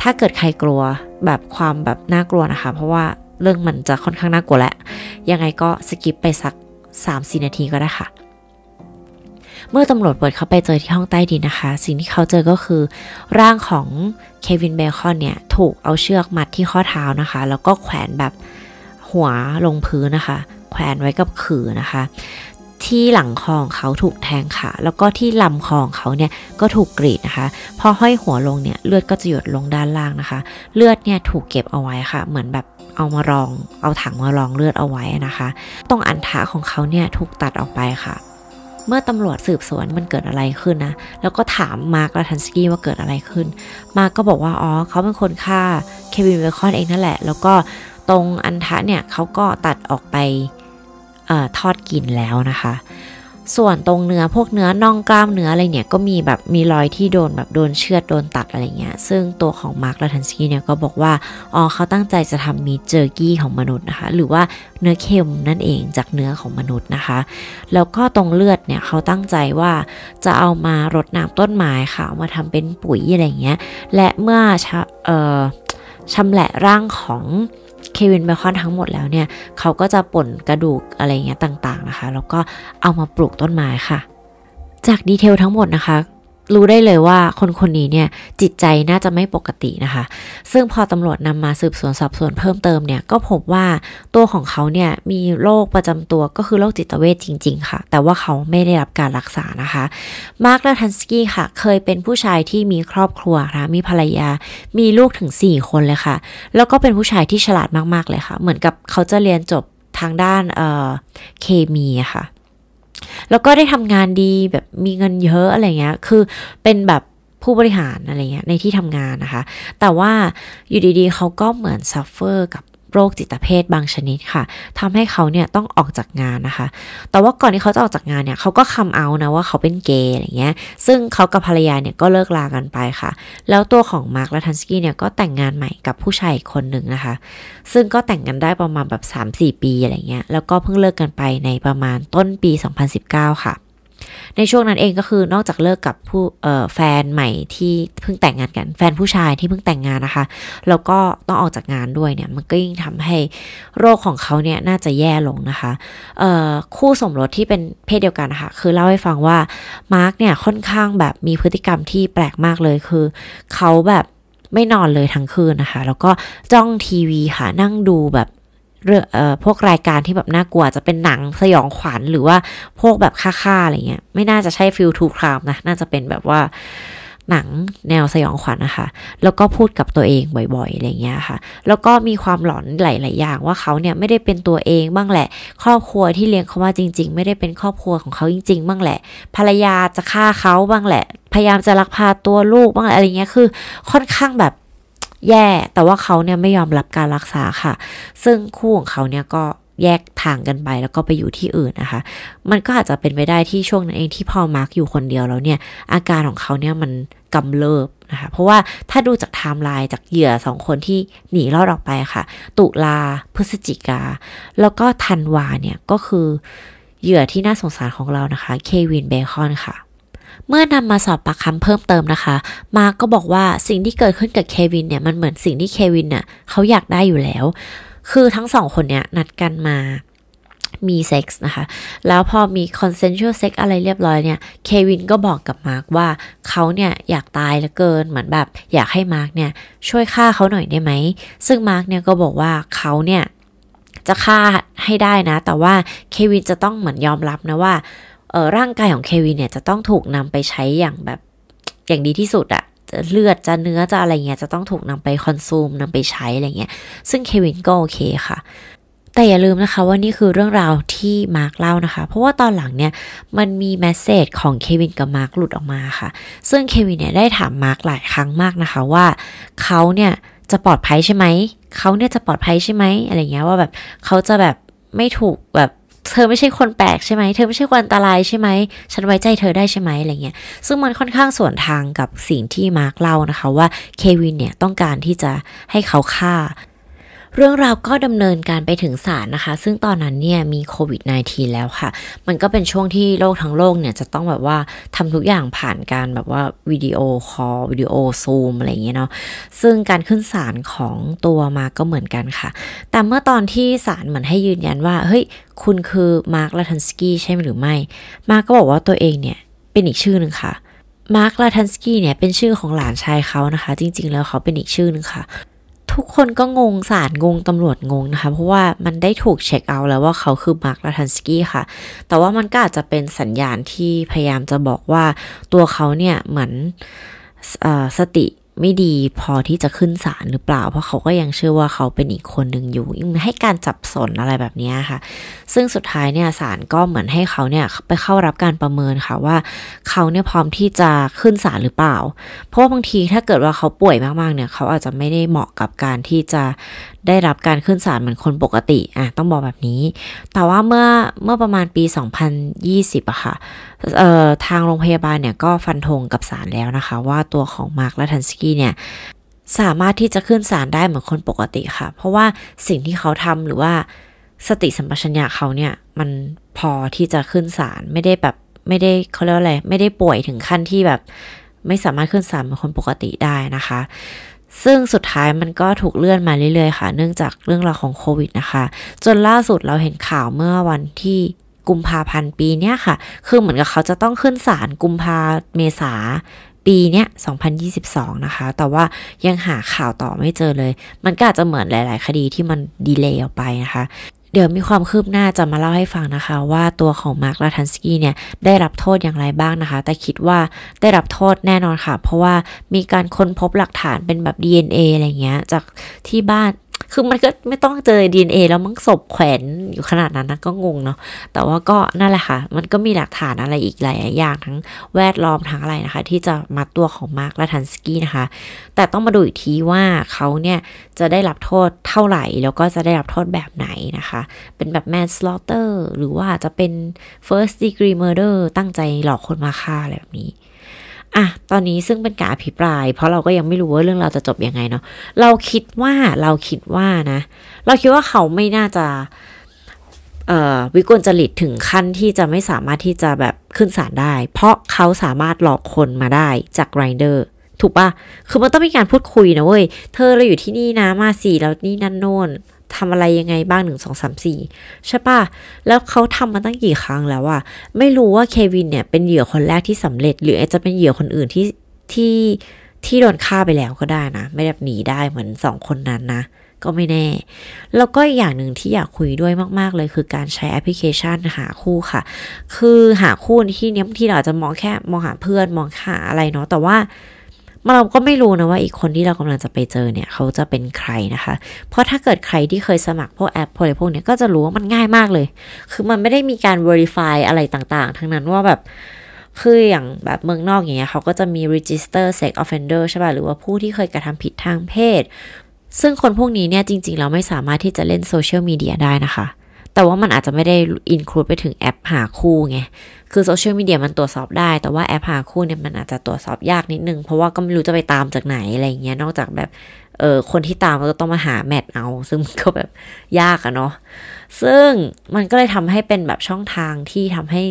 ถ้าเกิดใครกลัวแบบความแบบน่ากลัวนะคะ เพราะว่าเรื่องมันจะค่อนข้างน่ากลัวแหละยังไงก็ skip ไปสัก3-4นาทีก็ได้ค่ะ เมื่อตำรวจเปิดเข้าไปเจอที่ห้องใต้ดินนะคะ สิ่งที่เขาเจอก็คือร่างของเควินเบคอนเนี่ย ถูกเอาเชือกมัดที่ข้อเท้านะคะ แล้วก็แขวนแบบหัวลงพื้นนะคะ แขวนไว้กับขื่อนะคะ ที่หลังคอของเขาถูกแทงขาแล้วก็ที่ลำคอของเขาเนี่ยก็ถูกกรีดนะคะ พอห้อยหัวลงเนี่ยเลือดก็จะหยดลงด้านล่างนะคะ เลือดเนี่ยถูกเก็บเอาไว้ค่ะ เหมือนแบบเอามารอง เอาถังมารองเลือดเอาไว้นะคะ ตรงอันทะของเขาเนี่ยถูกตัดออกไปค่ะเมื่อตำรวจสืบสวนมันเกิดอะไรขึ้นนะ แล้วก็ถามมาร์กลาทันสกี้ว่าเกิดอะไรขึ้น มาร์กก็บอกว่า อ๋อ เขาเป็นคนฆ่าเควินเบคอนเองนั่นแหละ แล้วก็ตรงอัณฑะเนี่ยเขาก็ตัดออกไป เอาทอดกินแล้วนะคะ ส่วนตรงเนื้อพวกเนื้อน่องกล้ามเนื้ออะไรเนี่ยก็มีแบบมีรอยที่โดนแบบโดนเชือดโดนตัดอะไรเงี้ย ซึ่งตัวของมาร์คลาทันสกี้เนี่ยก็บอกว่า อ๋อเขาตั้งใจจะทำ meat jerky ของมนุษย์นะคะ หรือว่าเนื้อเค็มนั่นเองจากเนื้อของมนุษย์นะคะ แล้วก็ตรงเลือดเนี่ยเขาตั้งใจว่าจะเอามารดน้ำต้นไม้ค่ะมาทำเป็นปุ๋ยอะไรเงี้ย และเมื่อชเอ่อชำแหละร่างของ เควินเบคอนทั้งหมดแล้วเนี่ยเขาก็จะป่นกระดูกอะไรเงี้ยต่างๆนะคะ แล้วก็เอามาปลูกต้นไม้ค่ะ จาก detail ทั้งหมดนะคะ รู้ได้เลยว่าคนคนนี้เนี่ยจิตใจน่าจะไม่ปกตินะคะ ซึ่งพอตำรวจนำมาสืบสวนสอบสวนเพิ่มเติมเนี่ยก็พบว่าตัวของเขาเนี่ยมีโรคประจำตัวก็คือโรคจิตเวชจริง ๆ ค่ะ แต่ว่าเขาไม่ได้รับการรักษานะคะ มาร์คลาทันสกี้ค่ะ เคยเป็นผู้ชายที่มีครอบครัวค่ะมีภรรยา มีลูกถึง 4 คนเลยค่ะ แล้วก็เป็นผู้ชายที่ฉลาดมากๆเลยค่ะ เหมือนกับเขาจะเรียนจบทางด้านเคมีค่ะ แล้วก็ได้ทำงานดีแบบมีเงินเยอะอะไรเงี้ย คือเป็นแบบผู้บริหารอะไรเงี้ยในที่ทำงานนะคะ แต่ว่าอยู่ดีๆเขาก็เหมือน suffer กับ โรคจิตเภทบางชนิดค่ะทำให้เขาเนี่ยต้องออกจากงานนะคะ แต่ว่าก่อนที่เขาจะออกจากงานเนี่ยเขาก็คำเอานะว่าเขาเป็นเกย์อะไรเงี้ย ซึ่งเขากับภรรยาเนี่ยก็เลิกลากันไปค่ะ แล้วตัวของมาร์คและทันสกี้เนี่ยก็แต่งงานใหม่กับผู้ชายอีกคนหนึ่งนะคะ ซึ่งก็แต่งกันได้ประมาณแบบ 3-4 ปีอะไรเงี้ย แล้วก็เพิ่งเลิกกันไปในประมาณต้นปี 2019 ค่ะ ในช่วงนั้นเองก็คือนอกจากเลิกกับผู้แฟนใหม่ที่เพิ่งแต่งงานกัน แฟนผู้ชายที่เพิ่งแต่งงานนะคะ แล้วก็ต้องออกจากงานด้วยเนี่ย มันก็ยิ่งทำให้โรคของเขาเนี่ยน่าจะแย่ลงนะคะคู่สมรสที่เป็นเพศเดียวกันนะคะคือเล่าให้ฟังว่ามาร์กเนี่ยค่อนข้างแบบมีพฤติกรรมที่แปลกมากเลยคือเขาแบบไม่นอนเลยทั้งคืนนะคะ แล้วก็จ้องทีวีค่ะนั่งดูแบบ เรื่องเอ่อพวกรายการที่แบบน่ากลัวจะเป็นหนังสยองขวัญหรือว่าพวกแบบฆ่าๆอะไรเงี้ย ไม่น่าจะใช่ feel true crime นะ น่าจะเป็นแบบว่าหนังแนวสยองขวัญนะคะ แล้วก็พูดกับตัวเองบ่อยๆ อะไรเงี้ยค่ะ แล้วก็มีความหลอนหลายๆอย่างว่าเขาเนี่ยไม่ได้เป็นตัวเองบ้างแหละ ครอบครัวที่เลี้ยงเขามาจริง ๆ ไม่ได้เป็นครอบครัวของเขาจริง ๆ บ้างแหละ ภรรยาจะฆ่าเขาบ้างแหละ พยายามจะลักพาตัวลูกบ้างอะไรเงี้ย คือค่อนข้างแบบ แย่ แต่ว่าเขาเนี่ยไม่ยอมรับการรักษาค่ะ ซึ่งคู่ของเขาเนี่ยก็แยกทางกันไปแล้วก็ไปอยู่ที่อื่นนะคะ มันก็อาจจะเป็นไปได้ที่ช่วงนั้นเองที่พอมาร์กอยู่คนเดียวแล้วเนี่ย อาการของเขาเนี่ยมันกำเริบนะคะ เพราะว่าถ้าดูจากไทม์ไลน์จากเหยื่อสองคนที่หนีรอดออกไปค่ะ ตุลาพฤศจิกา แล้วก็ธันวาเนี่ยก็คือเหยื่อที่น่าสงสารของเรานะคะ เควินเบคอนค่ะ เมื่อนำมาสอบปากคำเพิ่มเติมนะคะ มาร์กก็บอกว่าสิ่งที่เกิดขึ้นกับเควินเนี่ยมันเหมือนสิ่งที่เควินเนี่ยเขาอยากได้อยู่แล้ว คือทั้งสองคนเนี่ยนัดกันมามีเซ็กส์นะคะ แล้วพอมีคอนเซนช u ลเซ็กอะไรเรียบร้อยเนี่ย เควินก็บอกกับมาร์กว่าเขาเนี่ยอยากตายเหลือเกิน เหมือนแบบอยากให้มาร์กเนี่ยช่วยฆ่าเขาหน่อยได้ไหม ซึ่งมาร์กเนี่ยก็บอกว่าเขาเนี่ยจะฆ่าให้ได้นะ แต่ว่าเควินจะต้องเหมือนยอมรับนะว่า ร่างกายของเควินเนี่ยจะต้องถูกนำไปใช้อย่างแบบอย่างดีที่สุดอะจะเลือดจะเนื้อจะอะไรเงี้ยจะต้องถูกนำไป consume นำไปใช้อะไรเงี้ย ซึ่งเควินก็โอเคค่ะแต่อย่าลืมนะคะว่านี่คือเรื่องราวที่มาร์กเล่านะคะ เพราะว่าตอนหลังเนี่ยมันมี message ของเควินกับมาร์กหลุดออกมาค่ะ ซึ่งเควินเนี่ยได้ถามมาร์กหลายครั้งมากนะคะว่าเขาเนี่ยจะปลอดภัยใช่ไหม เขาเนี่ยจะปลอดภัยใช่ไหมอะไรเงี้ยว่าแบบเขาจะแบบไม่ถูกแบบ เธอไม่ใช่คนแปลกใช่ไหมเธอไม่ใช่คนอันตรายใช่ไหมฉันไว้ใจเธอได้ใช่ไหมอะไรเงี้ยซึ่งมันค่อนข้างสวนทางกับสิ่งที่มาร์กเล่านะคะว่าเควินเนี่ยต้องการที่จะให้เขาฆ่า เรื่องราวก็ดำเนินการไปถึงศาลนะคะ ซึ่งตอนนั้นเนี่ยมีโควิด -19 แล้วค่ะ มันก็เป็นช่วงที่โลกทั้งโลกเนี่ยจะต้องแบบว่าทำทุกอย่างผ่านการแบบว่าวิดีโอคอลวิดีโอซูมอะไรอย่างเงี้ยเนาะ ซึ่งการขึ้นศาลของตัวมาร์กก็เหมือนกันค่ะ แต่เมื่อตอนที่ศาลเหมือนให้ยืนยันว่า เฮ้ย คุณคือมาร์คลาทันสกี้ใช่ไหมหรือไม่ มาร์กก็บอกว่าตัวเองเนี่ยเป็นอีกชื่อหนึ่งค่ะมาร์คลาทันสกี้เนี่ยเป็นชื่อของหลานชายเขานะคะ จริง ๆ แล้วเขาเป็นอีกชื่อหนึ่งค่ะ ทุกคนก็งงสารงงตำรวจงงนะคะ เพราะว่ามันได้ถูกเช็คเอาแล้วว่าเขาคือมาร์คลาทันสกี้ค่ะ แต่ว่ามันก็อาจจะเป็นสัญญาณที่พยายามจะบอกว่าตัวเขาเนี่ยเหมือนสติ ไม่ดีพอที่จะขึ้นศาลหรือเปล่า เพราะเขาก็ยังเชื่อว่าเขาเป็นอีกคนหนึ่งอยู่ยังให้การจับสนอะไรแบบนี้ค่ะ ซึ่งสุดท้ายเนี่ยศาลก็เหมือนให้เขาเนี่ยไปเข้ารับการประเมินค่ะว่า เขาเนี่ยพร้อมที่จะขึ้นศาลหรือเปล่า เพราะว่าบางทีถ้าเกิดว่าเขาป่วยมากๆเนี่ยเขาอาจจะไม่ได้เหมาะกับการที่จะได้รับการขึ้นศาลเหมือนคนปกติอะต้องบอกแบบนี้ แต่ว่าเมื่อเมื่อประมาณปี 2020อะค่ะเอ่อทางโรงพยาบาลเนี่ยก็ฟันธงกับศาลแล้วนะคะ ว่าตัวของมาร์คและทันสกี้เนี่ยสามารถที่จะขึ้นศาลได้เหมือนคนปกติค่ะ เพราะว่าสิ่งที่เขาทำหรือว่าสติสัมปชัญญะเขาเนี่ยมันพอที่จะขึ้นศาลไม่ได้แบบไม่ได้เขาเรียกอะไรไม่ได้ป่วยถึงขั้นที่แบบ ไม่สามารถขึ้นศาลเหมือนคนปกติได้นะคะ ซึ่งสุดท้ายมันก็ถูกเลื่อนมาเรื่อยๆค่ะ เนื่องจากเรื่องราวของโควิดนะคะ จนล่าสุดเราเห็นข่าวเมื่อวันที่กุมภาพันธ์ปีนี้ค่ะ คือเหมือนกับเขาจะต้องขึ้นศาลกุมภาเมษาปีเนี้ย 2022 นะคะ แต่ว่ายังหาข่าวต่อไม่เจอเลย มันก็อาจจะเหมือนหลาย ๆ คดีที่มันดีเลย์ออกไปนะคะ เดี๋ยวมีความคืบหน้าจะมาเล่าให้ฟังนะคะ ว่าตัวของมาร์คลาทันสกี้เนี่ยได้รับโทษอย่างไรบ้างนะคะ แต่คิดว่าได้รับโทษแน่นอนค่ะ เพราะว่ามีการค้นพบหลักฐานเป็นแบบ DNA อะไรเงี้ยจากที่บ้าน คือมันก็ไม่ต้องเจอ DNA แล้วมันศพแขวนอยู่ขนาดนั้นนะก็งงเนาะแต่ว่าก็นั่นแหละค่ะ มันก็มีหลักฐานอะไรอีกหลายอย่างทั้งแวดล้อมทั้งอะไรนะคะ ที่จะมาตัวของมาร์คและทันสกี้นะคะ แต่ต้องมาดูอีกทีว่าเขาเนี่ยจะได้รับโทษเท่าไหร่ แล้วก็จะได้รับโทษแบบไหนนะคะ เป็นแบบ manslaughter หรือว่าจะเป็น first degree murder ตั้งใจหลอกคนมาฆ่าอะไรแบบนี้ อะตอนนี้ซึ่งเป็นการอภิปราย เพราะเราก็ยังไม่รู้ว่าเรื่องเราจะจบยังไงเนาะเราคิดว่าเราคิดว่านะ เราคิดว่าเขาไม่น่าจะวิกลจริตถึงขั้นที่จะไม่สามารถที่จะแบบขึ้นศาลได้ เพราะเขาสามารถหลอกคนมาได้จากไรเดอร์ถูกปะคือมันต้องมีการพูดคุยนะเว้ย เธอเราอยู่ที่นี่นะมาสี่แล้วนี่นั่นโน่น ทำอะไรยังไงบ้างหนึ่งสองสามสี่ใช่ปะแล้วเขาทำมาตั้งกี่ครั้งแล้วอะไม่รู้ว่าเควินเนี่ยเป็นเหยื่อคนแรกที่สำเร็จ หรืออาจจะเป็นเหยื่อคนอื่นที่ที่ที่โดนฆ่าไปแล้วก็ได้นะ ไม่ได้หนีได้เหมือนสองคนนั้นนะ ก็ไม่แน่ แล้วก็อีกอย่างหนึ่งที่อยากคุยด้วยมากๆเลย คือการใช้แอปพลิเคชันหาคู่ค่ะ คือหาคู่ที่เนี้ยบางทีเราจะมองแค่มองหาเพื่อนมองหาอะไรเนาะแต่ว่า เราก็ไม่รู้นะว่าอีกคนที่เรากำลังจะไปเจอเนี่ย เขาจะเป็นใครนะคะ เพราะถ้าเกิดใครที่เคยสมัครพวกแอปพวกอะไรพวกนี้ก็จะรู้ว่ามันง่ายมากเลย คือมันไม่ได้มีการ verify อะไรต่างๆ ทั้งนั้นว่าแบบคืออย่างแบบเมืองนอกอย่างเงี้ยเขาก็จะมี register sex offender ใช่ป่ะหรือว่าผู้ที่เคยกระทำผิดทางเพศ ซึ่งคนพวกนี้เนี่ยจริงๆ เราไม่สามารถที่จะเล่นโซเชียลมีเดียได้นะคะ แต่ว่ามันอาจจะไม่ได้ include ไปถึงแอปหาคู่ไง คือโซเชียลมีเดียมันตรวจสอบได้ แต่ว่าแอปหาคู่เนี่ยมันอาจจะตรวจสอบยากนิดนึง เพราะว่าก็ไม่รู้จะไปตามจากไหนอะไรเงี้ย นอกจากแบบ เออคนที่ตามก็ต้องมาหา match เอา ซึ่งก็แบบยากอะเนาะ ซึ่งมันก็เลยทำให้เป็นแบบช่องทางที่ทำให้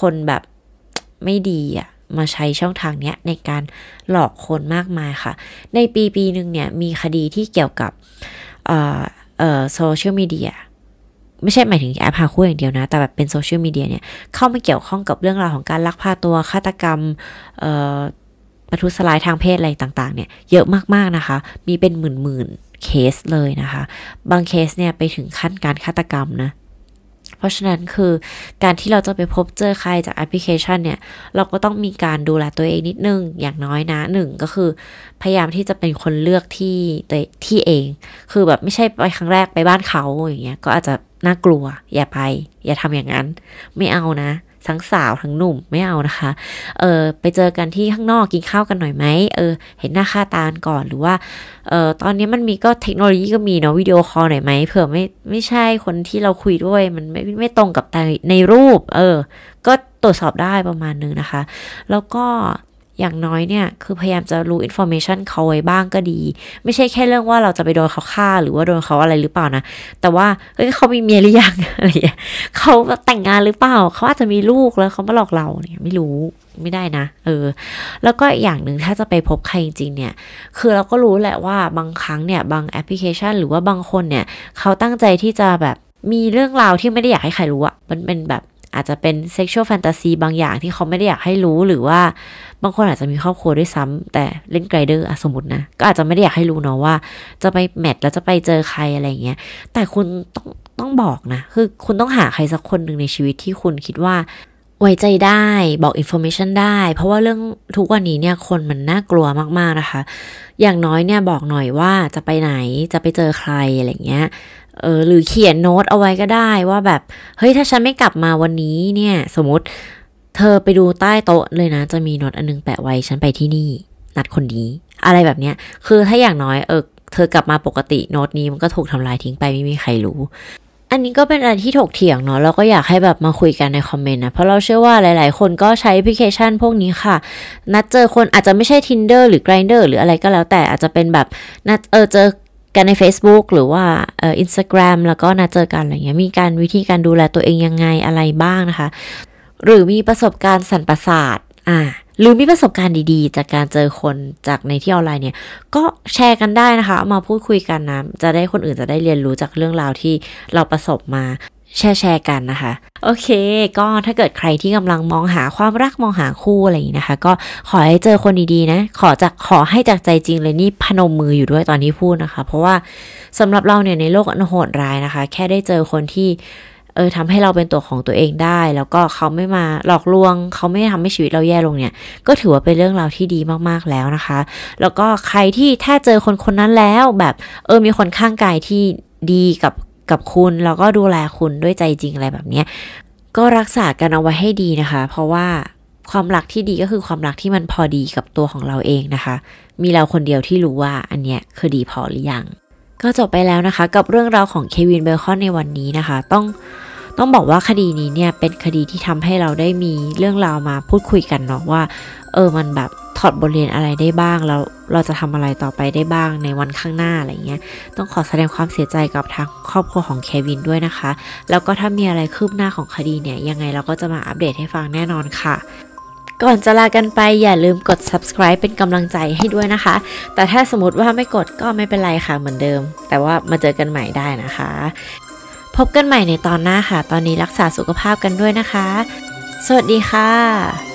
คนแบบไม่ดีอะมาใช้ช่องทางเนี้ยในการหลอกคนมากมายค่ะ ในปีปีหนึ่งเนี่ยมีคดีที่เกี่ยวกับเอ่อเอ่อโซเชียลมีเดีย ไม่ใช่หมายถึงแอปหาคู่อย่างเดียวนะ แต่แบบเป็นโซเชียลมีเดียเนี่ยเข้ามาเกี่ยวข้องกับเรื่องราวของการลักพาตัวฆาตกรรมประทุษร้ายทางเพศอะไรต่างๆเนี่ยเยอะมากๆนะคะ มีเป็นหมื่นๆเคสเลยนะคะ บางเคสเนี่ยไปถึงขั้นการฆาตกรรมนะเพราะฉะนั้นคือการที่เราจะไปพบเจอใครจากแอปพลิเคชันเนี่ย เราก็ต้องมีการดูแลตัวเองนิดนึง อย่างน้อยนะหนึ่งก็คือ พยายามที่จะเป็นคนเลือกที่ที่เอง คือแบบไม่ใช่ไปครั้งแรกไปบ้านเขาอย่างเงี้ยก็อาจจะ น่ากลัว อย่าไป อย่าทำอย่างนั้น ไม่เอานะทั้งสาวทั้งหนุ่มไม่เอานะคะ เออไปเจอกันที่ข้างนอกกินข้าวกันหน่อยไหมเออ เห็นหน้าค่าตาก่อนหรือว่า เออตอนนี้มันมีก็เทคโนโลยีก็มีเนาะวิดีโอคอลหน่อยไหมเผื่อไม่ไม่ใช่คนที่เราคุยด้วย มันไม่ไม่ตรงกับในรูป เออ ก็ตรวจสอบได้ประมาณนึงนะคะ แล้วก็ อย่างน้อยเนี่ยคือพยายามจะรู้ information เขาไว้บ้างก็ดี ไม่ใช่แค่เรื่องว่าเราจะไปโดนเขาฆ่า หรือว่าโดนเขาอะไรหรือเปล่านะ แต่ว่าเฮ้ยเขามีเมียหรือยังอะไรเขาแต่งงานหรือเปล่า เขาอาจจะมีลูกแล้วเขามาหลอกเราเนี่ยไม่รู้ไม่ได้นะ เออ แล้วก็อย่างหนึ่งถ้าจะไปพบใครจริงๆเนี่ย คือเราก็รู้แหละว่าบางครั้งเนี่ยบางแอปพลิเคชัน หรือว่าบางคนเนี่ย เขาตั้งใจที่จะแบบมีเรื่องราวที่ไม่ได้อยากให้ใครรู้อะมันเป็นแบบ อาจจะเป็น sexual fantasy บางอย่างที่เขาไม่ได้อยากให้รู้หรือว่าบางคนอาจจะมีครอบครัวด้วยซ้ำแต่เล่น Grindr สมมตินะ ก็อาจจะไม่ได้อยากให้รู้เนาะว่า จะไป match แล้วจะไปเจอใครอะไรเงี้ยแต่คุณต้องต้องบอกนะ คือคุณต้องหาใครสักคนหนึ่งในชีวิตที่คุณคิดว่าไว้ใจได้บอก information ได้ เพราะว่าเรื่องทุกวันนี้เนี่ยคนมันน่ากลัวมาก ๆ นะคะ อย่างน้อยเนี่ยบอกหน่อยว่าจะไปไหนจะไปเจอใครอะไรเงี้ย เออหรือเขียนโน้ตเอาไว้ก็ได้ว่าแบบ เฮ้ยถ้าฉันไม่กลับมาวันนี้เนี่ย สมมติ เธอไปดูใต้โต๊ะเลยนะ จะมีโน้ตอันนึงแปะไว้ฉันไปที่นี่ นัดคนนี้ อะไรแบบเนี้ย คือถ้าอย่างน้อยเออเธอกลับมาปกติโน้ตนี้มันก็ถูกทำลายทิ้งไปไม่มีใครรู้อันนี้ก็เป็นอะไรที่ถกเถียงเนาะแล้วก็อยากให้แบบมาคุยกันในคอมเมนต์นะ เพราะเราเชื่อว่าหลาย ๆ คนก็ใช้แอปพลิเคชันพวกนี้ค่ะ นัดเจอคนอาจจะไม่ใช่ Tinder หรือ Grindr หรืออะไรก็แล้วแต่อาจจะเป็นแบบนัดเออเจอ กันใน Facebook หรือว่าเอ่ออินสตาแกรมแล้วก็นัดเจอกันอะไรเงี้ยมีการวิธีการดูแลตัวเองยังไงอะไรบ้างนะคะ หรือมีประสบการณ์สั่นประสาทอ่าหรือมีประสบการณ์ดีๆ จากการเจอคนจากในที่ออนไลน์เนี่ย ก็แชร์กันได้นะคะ เอามาพูดคุยกันนะ จะได้คนอื่นจะได้เรียนรู้จากเรื่องราวที่เราประสบมา แชร์แชร์กันนะคะ โอเค ก็ถ้าเกิดใครที่กำลังมองหาความรักมองหาคู่อะไรอย่างนี้นะคะ ก็ขอให้เจอคนดีๆนะ ขอจากขอให้จากใจจริงเลยนี่พนมมืออยู่ด้วยตอนที่พูดนะคะ เพราะว่าสำหรับเราเนี่ยในโลกอันโหดร้ายนะคะ แค่ได้เจอคนที่เออทำให้เราเป็นตัวของตัวเองได้ แล้วก็เขาไม่มาหลอกลวง เขาไม่ทำให้ชีวิตเราแย่ลงเนี่ย ก็ถือว่าเป็นเรื่องราวที่ดีมากๆแล้วนะคะ แล้วก็ใครที่ถ้าเจอคนคนนั้นแล้วแบบ เออมีคนข้างกายที่ดีกับ กับคุณแล้วก็ดูแลคุณด้วยใจจริงอะไรแบบนี้ก็รักษากันเอาไว้ให้ดีนะคะ เพราะว่าความรักที่ดีก็คือความรักที่มันพอดีกับตัวของเราเองนะคะ มีเราคนเดียวที่รู้ว่าอันเนี้ยคือดีพอหรือยัง ก็จบไปแล้วนะคะ กับเรื่องราวของเควินเบลคอนในวันนี้นะคะ ต้องต้องบอกว่าคดีนี้เนี่ยเป็นคดีที่ทำให้เราได้มีเรื่องราวมาพูดคุยกันเนาะว่า เออมันแบบ ถอดบทเรียนอะไรได้บ้างแล้วเราจะทำอะไรต่อไปได้บ้างในวันข้างหน้าอะไรเงี้ย ต้องขอแสดงความเสียใจกับทางครอบครัวของเควินด้วยนะคะ แล้วก็ถ้ามีอะไรคืบหน้าของคดีเนี่ย ยังไงเราก็จะมาอัปเดตให้ฟังแน่นอนค่ะก่อนจะลากันไปอย่าลืมกด subscribe เป็นกำลังใจให้ด้วยนะคะ แต่ถ้าสมมติว่าไม่กดก็ไม่เป็นไรค่ะเหมือนเดิม แต่ว่ามาเจอกันใหม่ได้นะคะ พบกันใหม่ในตอนหน้าค่ะ ตอนนี้รักษาสุขภาพกันด้วยนะคะ สวัสดีค่ะ